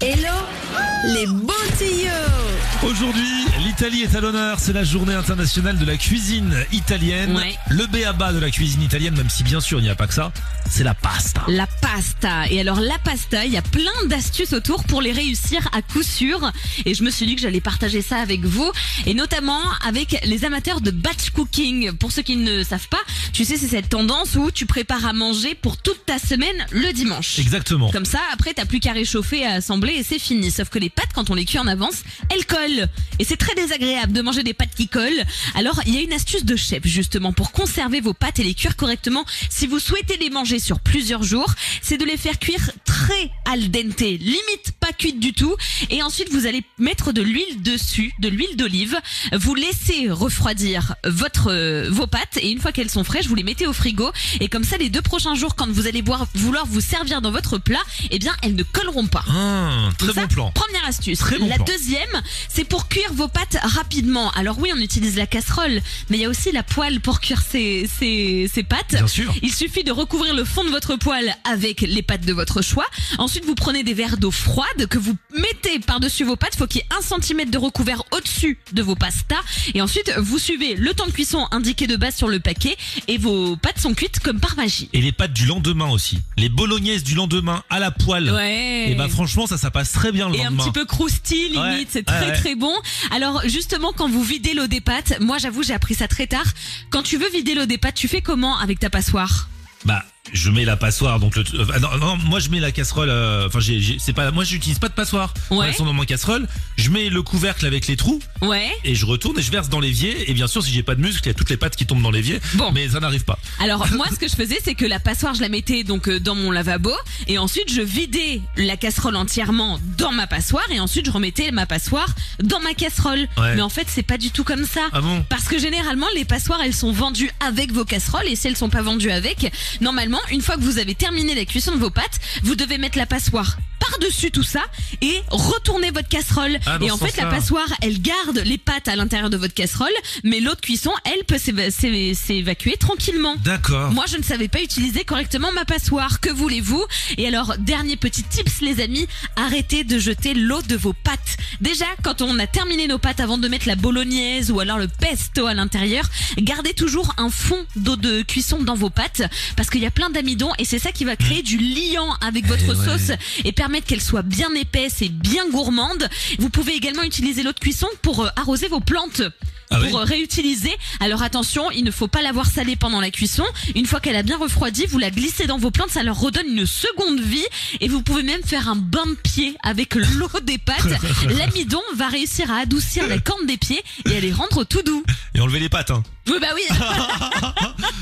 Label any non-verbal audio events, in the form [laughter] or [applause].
Elo les bons tuyaux Aujourd'hui, l'Italie est à l'honneur. C'est la journée internationale de la cuisine italienne. Ouais. Le béaba de la cuisine italienne, même si bien sûr il n'y a pas que ça, c'est la pasta. La pasta. Et alors la pasta, il y a plein d'astuces autour pour les réussir à coup sûr. Et je me suis dit que j'allais partager ça avec vous. Et notamment avec les amateurs de batch cooking. Pour ceux qui ne savent pas, tu sais, c'est cette tendance où tu prépares à manger pour toute ta semaine le dimanche. Exactement. Comme ça, après, t'as plus qu'à réchauffer, à assembler et c'est fini. Sauf que les pâtes, quand on les cuit en avance, elles collent. Et c'est très désagréable de manger des pâtes qui collent. Alors, il y a une astuce de chef, justement, pour conserver vos pâtes et les cuire correctement. Si vous souhaitez les manger sur plusieurs jours, c'est de les faire cuire très al dente, limite pas cuites du tout. Et ensuite, vous allez mettre de l'huile dessus, de l'huile d'olive. Vous laissez refroidir votre, euh, vos pâtes et une fois qu'elles sont fraîches, vous les mettez au frigo. Et comme ça, les deux prochains jours, quand vous allez boire, vouloir vous servir dans votre plat, eh bien, elles ne colleront pas. Ah, très bon plan. Première astuce. Bon la plan. deuxième, c'est pour cuire vos pâtes rapidement. Alors oui, on utilise la casserole, mais il y a aussi la poêle pour cuire ces, ces, ces pâtes. Bien sûr. Il suffit de recouvrir le fond de votre poêle avec les pâtes de votre choix. Ensuite, vous prenez des verres d'eau froide que vous mettez par-dessus vos pâtes. Faut qu'il y ait un centimètre de recouvert au-dessus de vos pastas. Et ensuite, vous suivez le temps de cuisson indiqué de base sur le paquet et vos pâtes sont cuites comme par magie. Et les pâtes du lendemain aussi. Les bolognaises du lendemain à la poêle. Ouais. Et bah franchement, ça, ça passe très bien le et un petit peu croustille limite, Ouais, c'est très ouais. très bon. Alors justement quand vous videz l'eau des pâtes, moi j'avoue j'ai appris ça très tard. Quand tu veux vider l'eau des pâtes, tu fais comment avec ta passoire? Bah, je mets la passoire, donc le. euh, ah non, non, moi je mets la casserole. euh, Enfin, j'ai, j'ai- c'est pas. Moi, j'utilise pas de passoire. Ouais. Sont dans ma casserole. Je mets le couvercle avec les trous Ouais. et je retourne et je verse dans l'évier. Et bien sûr, si j'ai pas de muscle, il y a toutes les pâtes qui tombent dans l'évier. Bon. Mais ça n'arrive pas. Alors [laughs] moi ce que je faisais c'est que la passoire je la mettais donc euh, dans mon lavabo et ensuite je vidais la casserole entièrement dans ma passoire et ensuite je remettais ma passoire dans ma casserole. Ouais. Mais en fait c'est pas du tout comme ça. Ah bon? Parce que généralement les passoires elles sont vendues avec vos casseroles et si elles sont pas vendues avec, normalement une fois que vous avez terminé la cuisson de vos pâtes, vous devez mettre la passoire par-dessus tout ça et retourner votre casserole. Ah, et en fait la passoire elle garde les pâtes à l'intérieur de votre casserole mais l'autre cuisson elle peut s'éva- s'é- s'évacuer tranquillement. D'accord. Moi, je ne savais pas utiliser correctement ma passoire. Que voulez-vous? Et alors, dernier petit tips, les amis, arrêtez de jeter l'eau de vos pâtes. Déjà, quand on a terminé nos pâtes avant de mettre la bolognaise ou alors le pesto à l'intérieur, gardez toujours un fond d'eau de cuisson dans vos pâtes parce qu'il y a plein d'amidon et c'est ça qui va créer du liant avec votre Eh ouais. sauce et permettre qu'elle soit bien épaisse et bien gourmande. Vous pouvez également utiliser l'eau de cuisson pour euh, arroser vos plantes Ah pour oui euh, réutiliser. Alors attention, il ne faut pas l'avoir salée pendant la cuisson. Une fois qu'elle a bien refroidi, vous la glissez dans vos plantes, ça leur redonne une seconde vie et vous pouvez même faire un bain de pied avec [laughs] l'eau des pâtes. [laughs] L'amidon va réussir à adoucir la corne des pieds et à les rendre tout doux. Et enlever les pâtes, hein. Oui bah oui. [laughs]